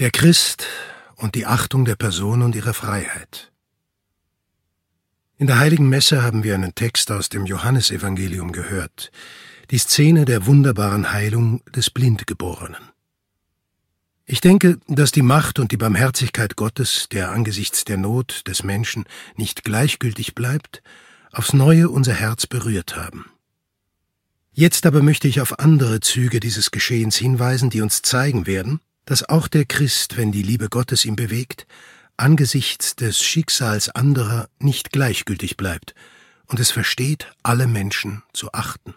Der Christ und die Achtung der Person und ihrer Freiheit. In der heiligen Messe haben wir einen Text aus dem Johannesevangelium gehört, die Szene der wunderbaren Heilung des Blindgeborenen. Ich denke, dass die Macht und die Barmherzigkeit Gottes, der angesichts der Not des Menschen nicht gleichgültig bleibt, aufs neue unser Herz berührt haben. Jetzt aber möchte ich auf andere Züge dieses Geschehens hinweisen, die uns zeigen werden, dass auch der Christ, wenn die Liebe Gottes ihn bewegt, angesichts des Schicksals anderer nicht gleichgültig bleibt und es versteht, alle Menschen zu achten.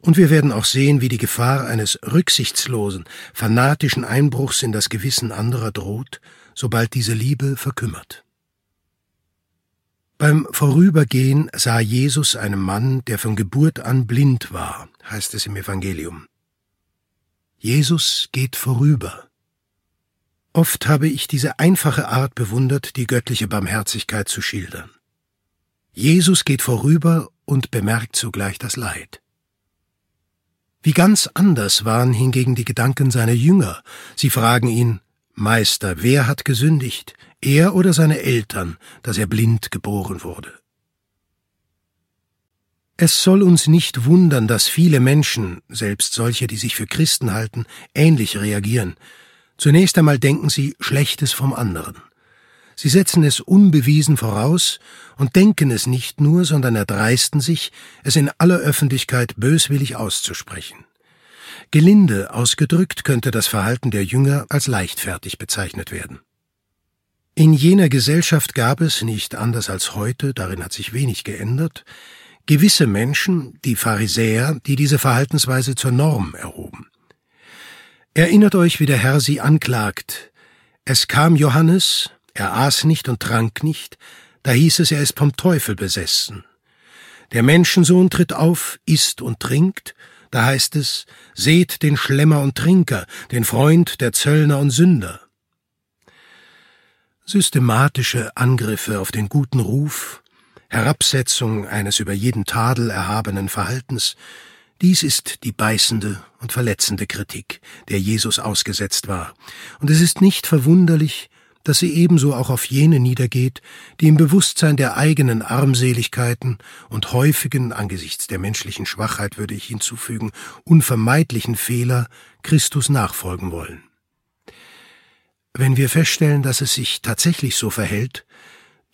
Und wir werden auch sehen, wie die Gefahr eines rücksichtslosen, fanatischen Einbruchs in das Gewissen anderer droht, sobald diese Liebe verkümmert. Beim Vorübergehen sah Jesus einen Mann, der von Geburt an blind war, heißt es im Evangelium. Jesus geht vorüber. Oft habe ich diese einfache Art bewundert, die göttliche Barmherzigkeit zu schildern. Jesus geht vorüber und bemerkt zugleich das Leid. Wie ganz anders waren hingegen die Gedanken seiner Jünger. Sie fragen ihn, Meister, wer hat gesündigt, er oder seine Eltern, dass er blind geboren wurde? Es soll uns nicht wundern, dass viele Menschen, selbst solche, die sich für Christen halten, ähnlich reagieren. Zunächst einmal denken sie Schlechtes vom anderen. Sie setzen es unbewiesen voraus und denken es nicht nur, sondern erdreisten sich, es in aller Öffentlichkeit böswillig auszusprechen. Gelinde ausgedrückt könnte das Verhalten der Jünger als leichtfertig bezeichnet werden. In jener Gesellschaft gab es, nicht anders als heute, darin hat sich wenig geändert, gewisse Menschen, die Pharisäer, die diese Verhaltensweise zur Norm erhoben. Erinnert euch, wie der Herr sie anklagt. Es kam Johannes, er aß nicht und trank nicht, da hieß es, er ist vom Teufel besessen. Der Menschensohn tritt auf, isst und trinkt, da heißt es, seht den Schlemmer und Trinker, den Freund der Zöllner und Sünder. Systematische Angriffe auf den guten Ruf, Herabsetzung eines über jeden Tadel erhabenen Verhaltens, dies ist die beißende und verletzende Kritik, der Jesus ausgesetzt war, und es ist nicht verwunderlich, dass sie ebenso auch auf jene niedergeht, die im Bewusstsein der eigenen Armseligkeiten und häufigen, angesichts der menschlichen Schwachheit würde ich hinzufügen, unvermeidlichen Fehler Christus nachfolgen wollen. Wenn wir feststellen, dass es sich tatsächlich so verhält,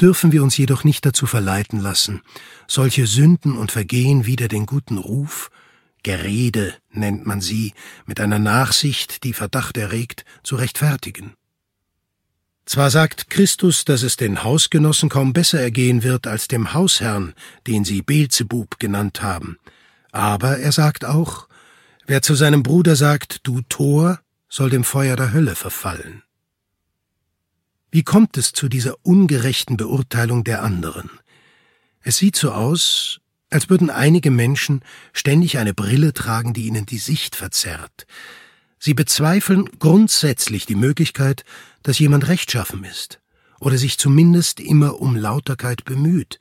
dürfen wir uns jedoch nicht dazu verleiten lassen, solche Sünden und Vergehen wider den guten Ruf, Gerede nennt man sie, mit einer Nachsicht, die Verdacht erregt, zu rechtfertigen. Zwar sagt Christus, dass es den Hausgenossen kaum besser ergehen wird als dem Hausherrn, den sie Beelzebub genannt haben, aber er sagt auch, wer zu seinem Bruder sagt, du Tor, soll dem Feuer der Hölle verfallen. Wie kommt es zu dieser ungerechten Beurteilung der anderen? Es sieht so aus, als würden einige Menschen ständig eine Brille tragen, die ihnen die Sicht verzerrt. Sie bezweifeln grundsätzlich die Möglichkeit, dass jemand rechtschaffen ist oder sich zumindest immer um Lauterkeit bemüht.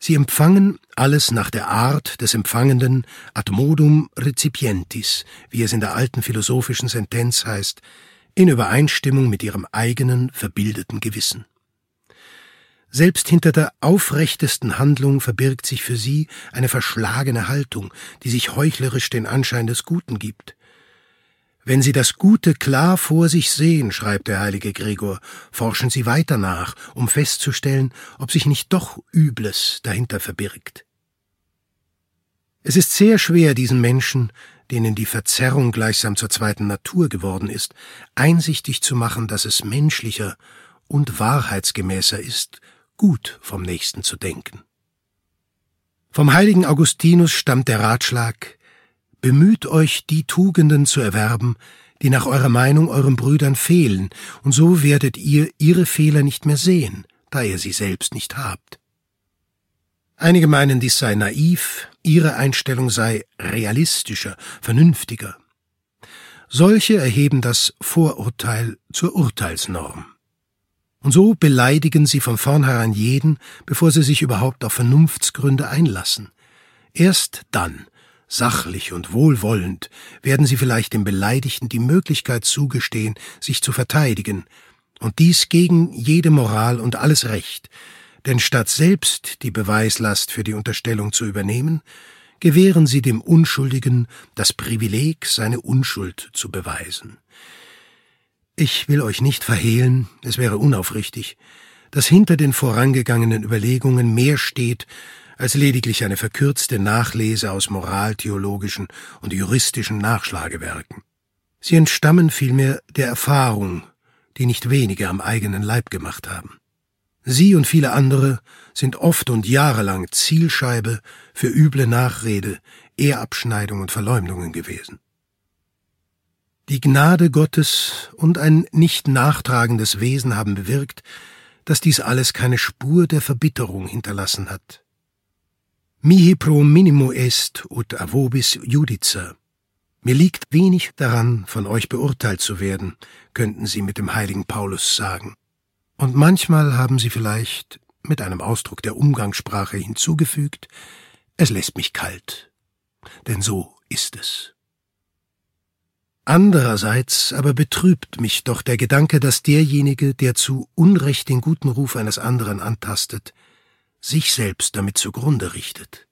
Sie empfangen alles nach der Art des Empfangenden ad modum recipientis, wie es in der alten philosophischen Sentenz heißt, in Übereinstimmung mit ihrem eigenen verbildeten Gewissen. Selbst hinter der aufrechtesten Handlung verbirgt sich für sie eine verschlagene Haltung, die sich heuchlerisch den Anschein des Guten gibt. Wenn Sie das Gute klar vor sich sehen, schreibt der heilige Gregor, forschen Sie weiter nach, um festzustellen, ob sich nicht doch Übles dahinter verbirgt. Es ist sehr schwer, diesen Menschen, denen die Verzerrung gleichsam zur zweiten Natur geworden ist, einsichtig zu machen, dass es menschlicher und wahrheitsgemäßer ist, gut vom Nächsten zu denken. Vom heiligen Augustinus stammt der Ratschlag Bemüht euch, die Tugenden zu erwerben, die nach eurer Meinung euren Brüdern fehlen, und so werdet ihr ihre Fehler nicht mehr sehen, da ihr sie selbst nicht habt. Einige meinen, dies sei naiv, ihre Einstellung sei realistischer, vernünftiger. Solche erheben das Vorurteil zur Urteilsnorm. Und so beleidigen sie von vornherein jeden, bevor sie sich überhaupt auf Vernunftsgründe einlassen. Erst dann, Sachlich und wohlwollend werden sie vielleicht dem Beleidigten die Möglichkeit zugestehen, sich zu verteidigen, und dies gegen jede Moral und alles Recht, denn statt selbst die Beweislast für die Unterstellung zu übernehmen, gewähren sie dem Unschuldigen das Privileg, seine Unschuld zu beweisen. Ich will euch nicht verhehlen, es wäre unaufrichtig, dass hinter den vorangegangenen Überlegungen mehr steht als lediglich eine verkürzte Nachlese aus moraltheologischen und juristischen Nachschlagewerken. Sie entstammen vielmehr der Erfahrung, die nicht wenige am eigenen Leib gemacht haben. Sie und viele andere sind oft und jahrelang Zielscheibe für üble Nachrede, Ehrabschneidung und Verleumdungen gewesen. Die Gnade Gottes und ein nicht nachtragendes Wesen haben bewirkt, dass dies alles keine Spur der Verbitterung hinterlassen hat. Mihi pro minimo est ut avobis judica. Mir liegt wenig daran, von euch beurteilt zu werden, könnten sie mit dem heiligen Paulus sagen. Und manchmal haben sie vielleicht mit einem Ausdruck der Umgangssprache hinzugefügt, es lässt mich kalt. Denn so ist es. Andererseits aber betrübt mich doch der Gedanke, dass derjenige, der zu Unrecht den guten Ruf eines anderen antastet, sich selbst damit zugrunde richtet.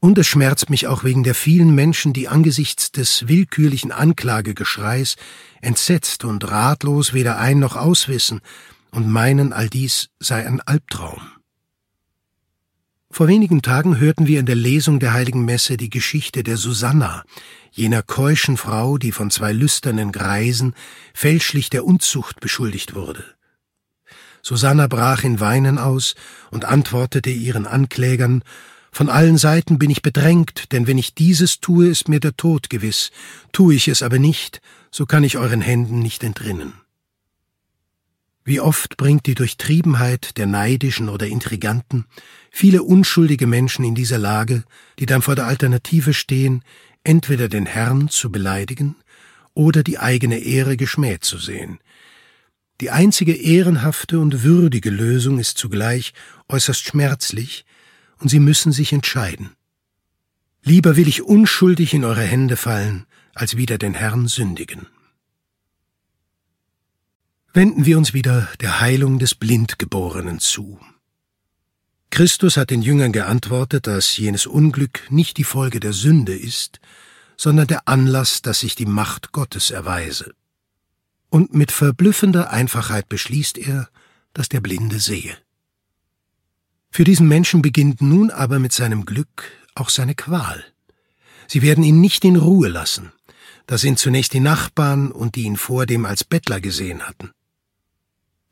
Und es schmerzt mich auch wegen der vielen Menschen, die angesichts des willkürlichen Anklagegeschreis entsetzt und ratlos weder ein noch auswissen und meinen, all dies sei ein Albtraum. Vor wenigen Tagen hörten wir in der Lesung der heiligen Messe die Geschichte der Susanna, jener keuschen Frau, die von zwei lüsternen Greisen fälschlich der Unzucht beschuldigt wurde. Susanna brach in Weinen aus und antwortete ihren Anklägern Von allen Seiten bin ich bedrängt, denn wenn ich dieses tue, ist mir der Tod gewiss, tue ich es aber nicht, so kann ich euren Händen nicht entrinnen. Wie oft bringt die Durchtriebenheit der Neidischen oder Intriganten viele unschuldige Menschen in dieser Lage, die dann vor der Alternative stehen, entweder den Herrn zu beleidigen oder die eigene Ehre geschmäht zu sehen. Die einzige ehrenhafte und würdige Lösung ist zugleich äußerst schmerzlich, und sie müssen sich entscheiden. Lieber will ich unschuldig in eure Hände fallen, als wieder den Herrn sündigen. Wenden wir uns wieder der Heilung des Blindgeborenen zu. Christus hat den Jüngern geantwortet, dass jenes Unglück nicht die Folge der Sünde ist, sondern der Anlass, dass sich die Macht Gottes erweise. Und mit verblüffender Einfachheit beschließt er, dass der Blinde sehe. Für diesen Menschen beginnt nun aber mit seinem Glück auch seine Qual. Sie werden ihn nicht in Ruhe lassen. Da sind zunächst die Nachbarn und die ihn vordem als Bettler gesehen hatten.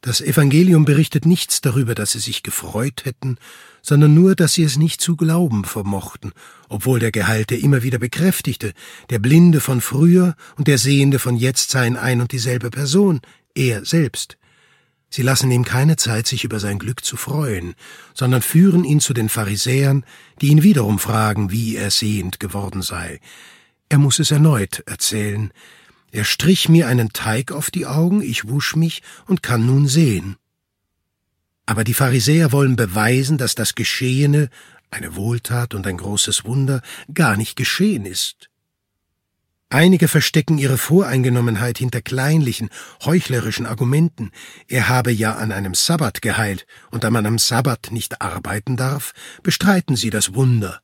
Das Evangelium berichtet nichts darüber, dass sie sich gefreut hätten, sondern nur, dass sie es nicht zu glauben vermochten, obwohl der Geheilte immer wieder bekräftigte, der Blinde von früher und der Sehende von jetzt seien ein und dieselbe Person, er selbst. Sie lassen ihm keine Zeit, sich über sein Glück zu freuen, sondern führen ihn zu den Pharisäern, die ihn wiederum fragen, wie er sehend geworden sei. Er muss es erneut erzählen, er strich mir einen Teig auf die Augen, ich wusch mich und kann nun sehen. Aber die Pharisäer wollen beweisen, dass das Geschehene, eine Wohltat und ein großes Wunder, gar nicht geschehen ist. Einige verstecken ihre Voreingenommenheit hinter kleinlichen, heuchlerischen Argumenten. Er habe ja an einem Sabbat geheilt, und da man am Sabbat nicht arbeiten darf, bestreiten sie das Wunder.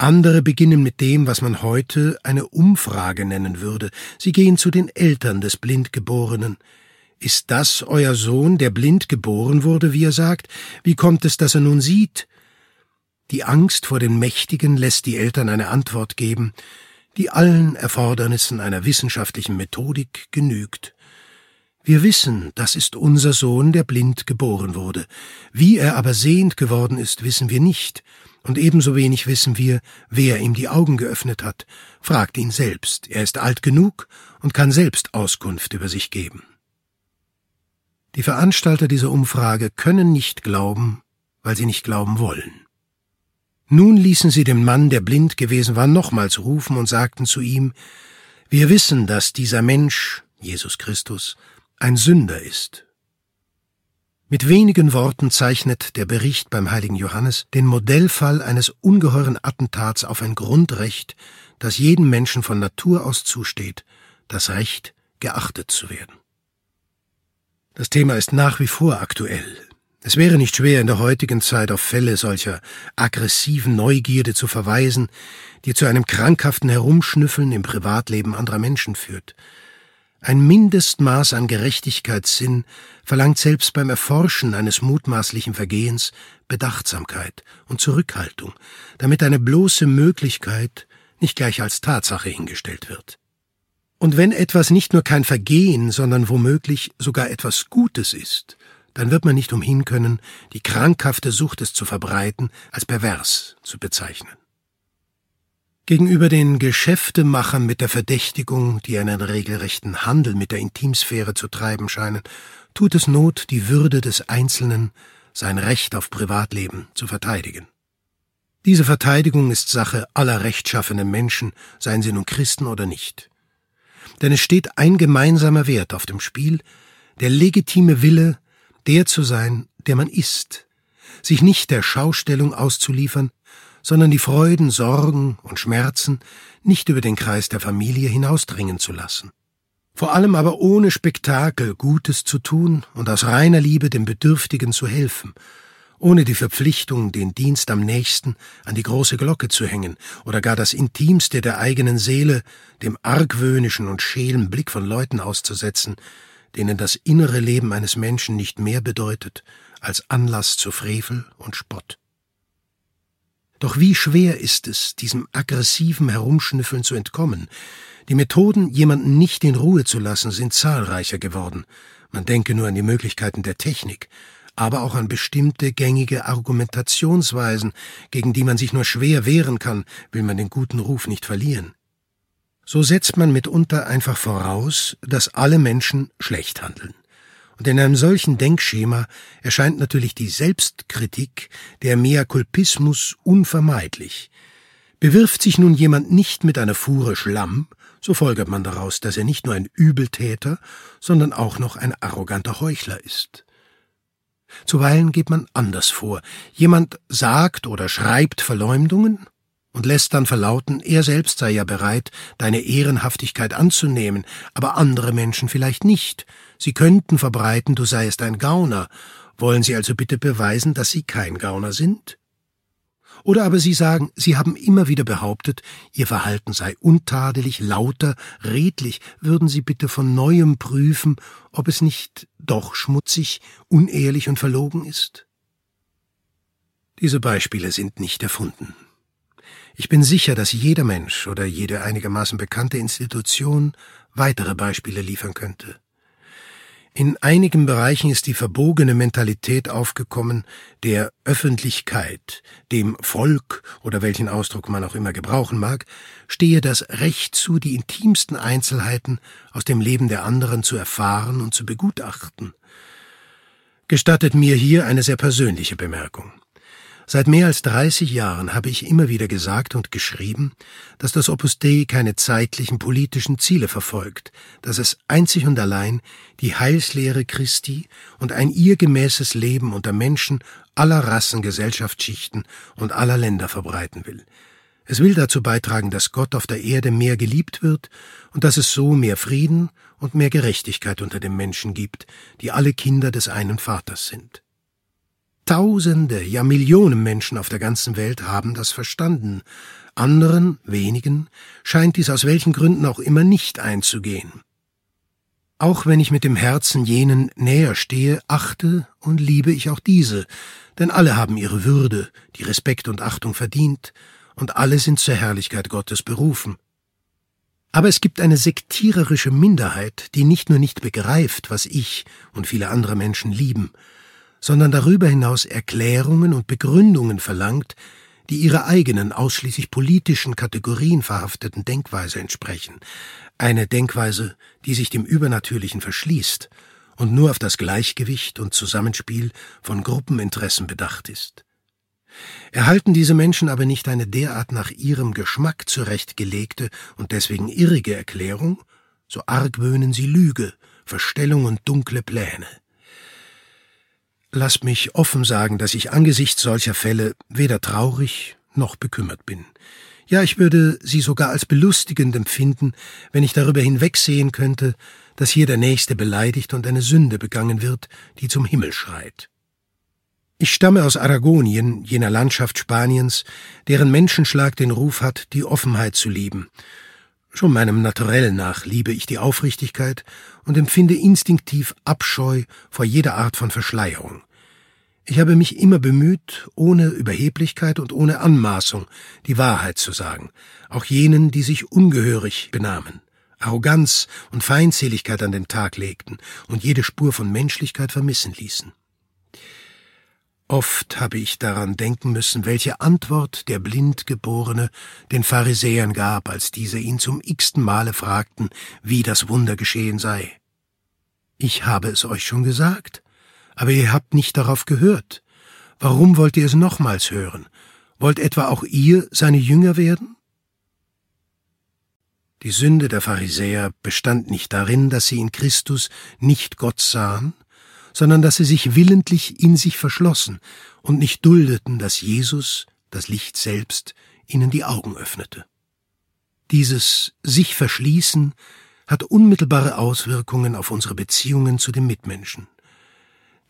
Andere beginnen mit dem, was man heute eine Umfrage nennen würde. Sie gehen zu den Eltern des Blindgeborenen. Ist das euer Sohn, der blind geboren wurde, wie er sagt? Wie kommt es, dass er nun sieht? Die Angst vor den Mächtigen lässt die Eltern eine Antwort geben, die allen Erfordernissen einer wissenschaftlichen Methodik genügt. Wir wissen, das ist unser Sohn, der blind geboren wurde. Wie er aber sehend geworden ist, wissen wir nicht und ebenso wenig wissen wir, wer ihm die Augen geöffnet hat. Fragt ihn selbst, er ist alt genug und kann selbst Auskunft über sich geben. Die Veranstalter dieser Umfrage können nicht glauben, weil sie nicht glauben wollen. Nun ließen sie den Mann, der blind gewesen war, nochmals rufen und sagten zu ihm, wir wissen, dass dieser Mensch, Jesus Christus, ein Sünder ist. Mit wenigen Worten zeichnet der Bericht beim heiligen Johannes den Modellfall eines ungeheuren Attentats auf ein Grundrecht, das jedem Menschen von Natur aus zusteht, das Recht, geachtet zu werden. Das Thema ist nach wie vor aktuell. Es wäre nicht schwer, in der heutigen Zeit auf Fälle solcher aggressiven Neugierde zu verweisen, die zu einem krankhaften Herumschnüffeln im Privatleben anderer Menschen führt. Ein Mindestmaß an Gerechtigkeitssinn verlangt selbst beim Erforschen eines mutmaßlichen Vergehens Bedachtsamkeit und Zurückhaltung, damit eine bloße Möglichkeit nicht gleich als Tatsache hingestellt wird. Und wenn etwas nicht nur kein Vergehen, sondern womöglich sogar etwas Gutes ist, dann wird man nicht umhin können, die krankhafte Sucht es zu verbreiten als pervers zu bezeichnen. Gegenüber den Geschäftemachern mit der Verdächtigung, die einen regelrechten Handel mit der Intimsphäre zu treiben scheinen, tut es Not, die Würde des Einzelnen, sein Recht auf Privatleben zu verteidigen. Diese Verteidigung ist Sache aller rechtschaffenen Menschen, seien sie nun Christen oder nicht. Denn es steht ein gemeinsamer Wert auf dem Spiel, der legitime Wille, der zu sein, der man ist, sich nicht der Schaustellung auszuliefern, sondern die Freuden, Sorgen und Schmerzen nicht über den Kreis der Familie hinausdringen zu lassen. Vor allem aber ohne Spektakel Gutes zu tun und aus reiner Liebe dem Bedürftigen zu helfen, ohne die Verpflichtung, den Dienst am nächsten an die große Glocke zu hängen oder gar das Intimste der eigenen Seele dem argwöhnischen und schälen Blick von Leuten auszusetzen, denen das innere Leben eines Menschen nicht mehr bedeutet als Anlass zu Frevel und Spott. Doch wie schwer ist es, diesem aggressiven Herumschnüffeln zu entkommen. Die Methoden, jemanden nicht in Ruhe zu lassen, sind zahlreicher geworden. Man denke nur an die Möglichkeiten der Technik, aber auch an bestimmte gängige Argumentationsweisen, gegen die man sich nur schwer wehren kann, will man den guten Ruf nicht verlieren. So setzt man mitunter einfach voraus, dass alle Menschen schlecht handeln. Und in einem solchen Denkschema erscheint natürlich die Selbstkritik, der Meakulpismus unvermeidlich. Bewirft sich nun jemand nicht mit einer Fuhre Schlamm, so folgert man daraus, dass er nicht nur ein Übeltäter, sondern auch noch ein arroganter Heuchler ist. Zuweilen geht man anders vor. Jemand sagt oder schreibt Verleumdungen und lässt dann verlauten, er selbst sei ja bereit, deine Ehrenhaftigkeit anzunehmen, aber andere Menschen vielleicht nicht. Sie könnten verbreiten, du seiest ein Gauner. Wollen Sie also bitte beweisen, dass Sie kein Gauner sind? Oder aber Sie sagen, Sie haben immer wieder behauptet, Ihr Verhalten sei untadelig, lauter, redlich, würden Sie bitte von neuem prüfen, ob es nicht doch schmutzig, unehrlich und verlogen ist? Diese Beispiele sind nicht erfunden. Ich bin sicher, dass jeder Mensch oder jede einigermaßen bekannte Institution weitere Beispiele liefern könnte. In einigen Bereichen ist die verbogene Mentalität aufgekommen, der Öffentlichkeit, dem Volk oder welchen Ausdruck man auch immer gebrauchen mag, stehe das Recht zu, die intimsten Einzelheiten aus dem Leben der anderen zu erfahren und zu begutachten. Gestattet mir hier eine sehr persönliche Bemerkung. Seit mehr als 30 Jahren habe ich immer wieder gesagt und geschrieben, dass das Opus Dei keine zeitlichen politischen Ziele verfolgt, dass es einzig und allein die Heilslehre Christi und ein ihr gemäßes Leben unter Menschen aller Rassen, Gesellschaftsschichten und aller Länder verbreiten will. Es will dazu beitragen, dass Gott auf der Erde mehr geliebt wird und dass es so mehr Frieden und mehr Gerechtigkeit unter den Menschen gibt, die alle Kinder des einen Vaters sind. Tausende, ja Millionen Menschen auf der ganzen Welt haben das verstanden. Anderen, wenigen, scheint dies aus welchen Gründen auch immer nicht einzugehen. Auch wenn ich mit dem Herzen jenen näher stehe, achte und liebe ich auch diese, denn alle haben ihre Würde, die Respekt und Achtung verdient, und alle sind zur Herrlichkeit Gottes berufen. Aber es gibt eine sektiererische Minderheit, die nicht nur nicht begreift, was ich und viele andere Menschen lieben, sondern darüber hinaus Erklärungen und Begründungen verlangt, die ihrer eigenen ausschließlich politischen Kategorien verhafteten Denkweise entsprechen, eine Denkweise, die sich dem Übernatürlichen verschließt und nur auf das Gleichgewicht und Zusammenspiel von Gruppeninteressen bedacht ist. Erhalten diese Menschen aber nicht eine derart nach ihrem Geschmack zurechtgelegte und deswegen irrige Erklärung, so argwöhnen sie Lüge, Verstellung und dunkle Pläne. Lasst mich offen sagen, dass ich angesichts solcher Fälle weder traurig noch bekümmert bin. Ja, ich würde sie sogar als belustigend empfinden, wenn ich darüber hinwegsehen könnte, dass hier der Nächste beleidigt und eine Sünde begangen wird, die zum Himmel schreit. Ich stamme aus Aragonien, jener Landschaft Spaniens, deren Menschenschlag den Ruf hat, die Offenheit zu lieben. Schon meinem Naturell nach liebe ich die Aufrichtigkeit und empfinde instinktiv Abscheu vor jeder Art von Verschleierung. Ich habe mich immer bemüht, ohne Überheblichkeit und ohne Anmaßung die Wahrheit zu sagen, auch jenen, die sich ungehörig benahmen, Arroganz und Feindseligkeit an den Tag legten und jede Spur von Menschlichkeit vermissen ließen. Oft habe ich daran denken müssen, welche Antwort der Blindgeborene den Pharisäern gab, als diese ihn zum x-ten Male fragten, wie das Wunder geschehen sei. Ich habe es euch schon gesagt, aber ihr habt nicht darauf gehört. Warum wollt ihr es nochmals hören? Wollt etwa auch ihr seine Jünger werden? Die Sünde der Pharisäer bestand nicht darin, dass sie in Christus nicht Gott sahen, sondern dass sie sich willentlich in sich verschlossen und nicht duldeten, dass Jesus, das Licht selbst, ihnen die Augen öffnete. Dieses sich verschließen hat unmittelbare Auswirkungen auf unsere Beziehungen zu den Mitmenschen.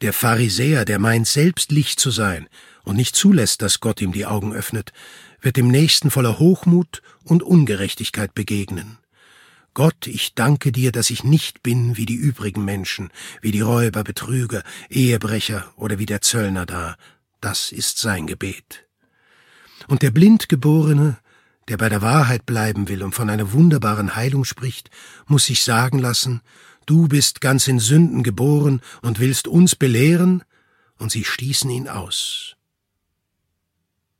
Der Pharisäer, der meint, selbst Licht zu sein und nicht zulässt, dass Gott ihm die Augen öffnet, wird dem Nächsten voller Hochmut und Ungerechtigkeit begegnen. Gott, ich danke dir, dass ich nicht bin wie die übrigen Menschen, wie die Räuber, Betrüger, Ehebrecher oder wie der Zöllner da. Das ist sein Gebet. Und der Blindgeborene, der bei der Wahrheit bleiben will und von einer wunderbaren Heilung spricht, muss sich sagen lassen, du bist ganz in Sünden geboren und willst uns belehren, und sie stießen ihn aus.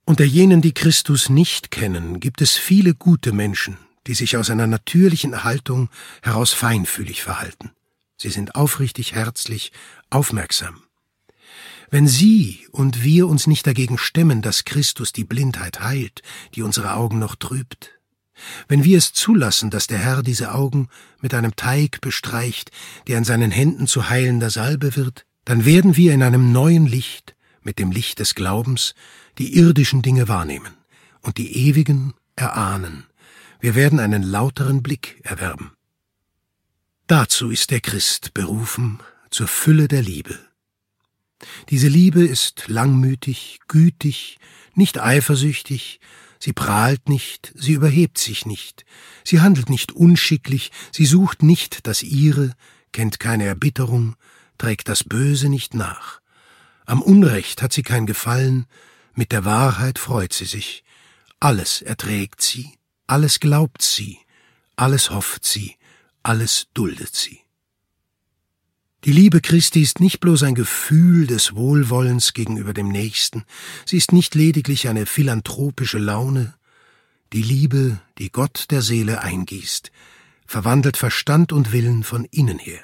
Unter jenen, die Christus nicht kennen, gibt es viele gute Menschen, die sich aus einer natürlichen Haltung heraus feinfühlig verhalten. Sie sind aufrichtig, herzlich, aufmerksam. Wenn Sie und wir uns nicht dagegen stemmen, dass Christus die Blindheit heilt, die unsere Augen noch trübt, wenn wir es zulassen, dass der Herr diese Augen mit einem Teig bestreicht, der in seinen Händen zu heilender Salbe wird, dann werden wir in einem neuen Licht, mit dem Licht des Glaubens, die irdischen Dinge wahrnehmen und die ewigen erahnen, wir werden einen lauteren Blick erwerben. Dazu ist der Christ berufen, zur Fülle der Liebe. Diese Liebe ist langmütig, gütig, nicht eifersüchtig, sie prahlt nicht, sie überhebt sich nicht, sie handelt nicht unschicklich, sie sucht nicht das ihre, kennt keine Erbitterung, trägt das Böse nicht nach. Am Unrecht hat sie kein Gefallen, mit der Wahrheit freut sie sich, alles erträgt sie, alles glaubt sie, alles hofft sie, alles duldet sie. Die Liebe Christi ist nicht bloß ein Gefühl des Wohlwollens gegenüber dem Nächsten, sie ist nicht lediglich eine philanthropische Laune, die Liebe, die Gott der Seele eingießt, verwandelt Verstand und Willen von innen her.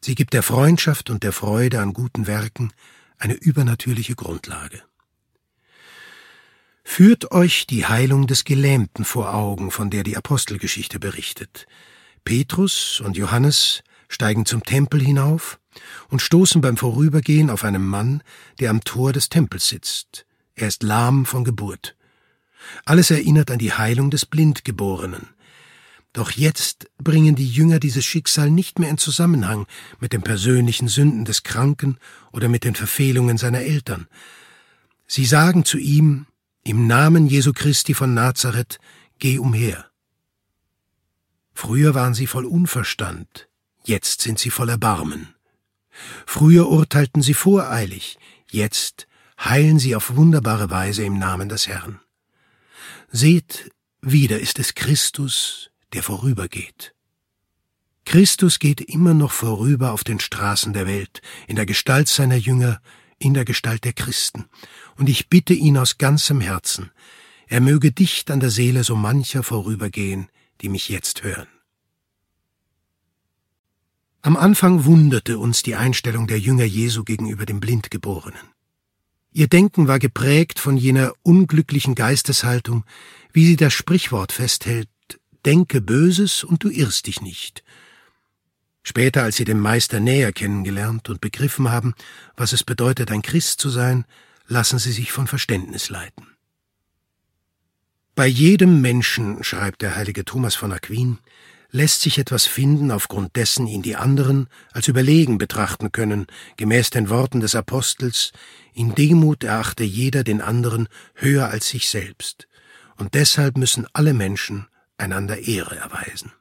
Sie gibt der Freundschaft und der Freude an guten Werken eine übernatürliche Grundlage. Führt euch die Heilung des Gelähmten vor Augen, von der die Apostelgeschichte berichtet. Petrus und Johannes steigen zum Tempel hinauf und stoßen beim Vorübergehen auf einen Mann, der am Tor des Tempels sitzt. Er ist lahm von Geburt. Alles erinnert an die Heilung des Blindgeborenen. Doch jetzt bringen die Jünger dieses Schicksal nicht mehr in Zusammenhang mit den persönlichen Sünden des Kranken oder mit den Verfehlungen seiner Eltern. Sie sagen zu ihm, im Namen Jesu Christi von Nazareth, geh umher. Früher waren sie voll Unverstand, jetzt sind sie voll Erbarmen. Früher urteilten sie voreilig, jetzt heilen sie auf wunderbare Weise im Namen des Herrn. Seht, wieder ist es Christus, der vorübergeht. Christus geht immer noch vorüber auf den Straßen der Welt, in der Gestalt seiner Jünger, in der Gestalt der Christen, und ich bitte ihn aus ganzem Herzen, er möge dicht an der Seele so mancher vorübergehen, die mich jetzt hören. Am Anfang wunderte uns die Einstellung der Jünger Jesu gegenüber dem Blindgeborenen. Ihr Denken war geprägt von jener unglücklichen Geisteshaltung, wie sie das Sprichwort festhält, denke Böses und du irrst dich nicht. Später, als sie den Meister näher kennengelernt und begriffen haben, was es bedeutet, ein Christ zu sein, lassen sie sich von Verständnis leiten. Bei jedem Menschen, schreibt der heilige Thomas von Aquin, lässt sich etwas finden, aufgrund dessen ihn die anderen als überlegen betrachten können, gemäß den Worten des Apostels, in Demut erachte jeder den anderen höher als sich selbst, und deshalb müssen alle Menschen einander Ehre erweisen.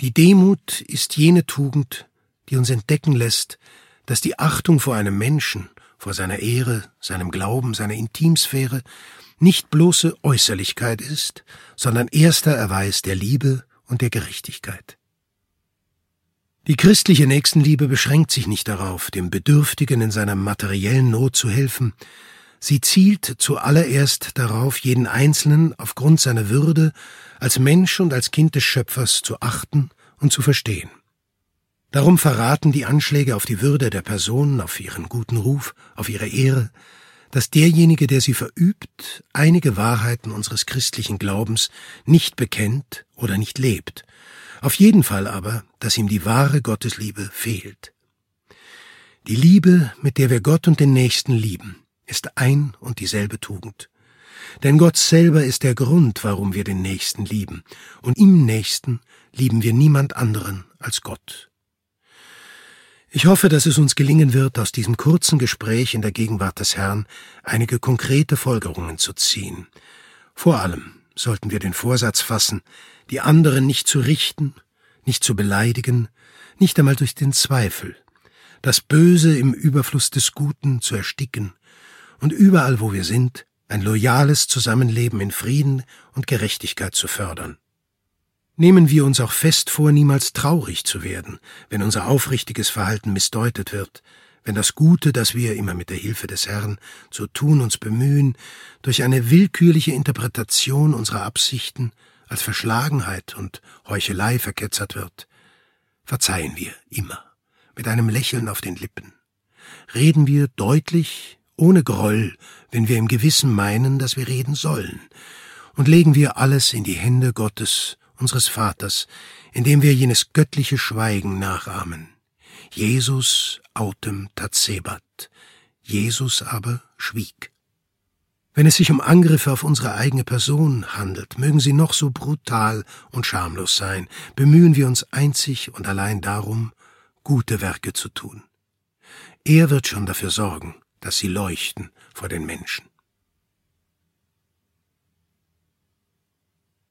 Die Demut ist jene Tugend, die uns entdecken lässt, dass die Achtung vor einem Menschen, vor seiner Ehre, seinem Glauben, seiner Intimsphäre nicht bloße Äußerlichkeit ist, sondern erster Erweis der Liebe und der Gerechtigkeit. Die christliche Nächstenliebe beschränkt sich nicht darauf, dem Bedürftigen in seiner materiellen Not zu helfen, sie zielt zuallererst darauf, jeden Einzelnen aufgrund seiner Würde als Mensch und als Kind des Schöpfers zu achten und zu verstehen. Darum verraten die Anschläge auf die Würde der Person, auf ihren guten Ruf, auf ihre Ehre, dass derjenige, der sie verübt, einige Wahrheiten unseres christlichen Glaubens nicht bekennt oder nicht lebt, auf jeden Fall aber, dass ihm die wahre Gottesliebe fehlt. Die Liebe, mit der wir Gott und den Nächsten lieben, ist ein und dieselbe Tugend. Denn Gott selber ist der Grund, warum wir den Nächsten lieben, und im Nächsten lieben wir niemand anderen als Gott. Ich hoffe, dass es uns gelingen wird, aus diesem kurzen Gespräch in der Gegenwart des Herrn einige konkrete Folgerungen zu ziehen. Vor allem sollten wir den Vorsatz fassen, die anderen nicht zu richten, nicht zu beleidigen, nicht einmal durch den Zweifel, das Böse im Überfluss des Guten zu ersticken und überall, wo wir sind, ein loyales Zusammenleben in Frieden und Gerechtigkeit zu fördern. Nehmen wir uns auch fest vor, niemals traurig zu werden, wenn unser aufrichtiges Verhalten missdeutet wird, wenn das Gute, das wir immer mit der Hilfe des Herrn zu tun uns bemühen, durch eine willkürliche Interpretation unserer Absichten als Verschlagenheit und Heuchelei verketzert wird. Verzeihen wir immer, mit einem Lächeln auf den Lippen. Reden wir deutlich, ohne Groll, wenn wir im Gewissen meinen, dass wir reden sollen, und legen wir alles in die Hände Gottes, unseres Vaters, indem wir jenes göttliche Schweigen nachahmen. Jesus autem tatsebat. Jesus aber schwieg. Wenn es sich um Angriffe auf unsere eigene Person handelt, mögen sie noch so brutal und schamlos sein, bemühen wir uns einzig und allein darum, gute Werke zu tun. Er wird schon dafür sorgen, dass sie leuchten vor den Menschen.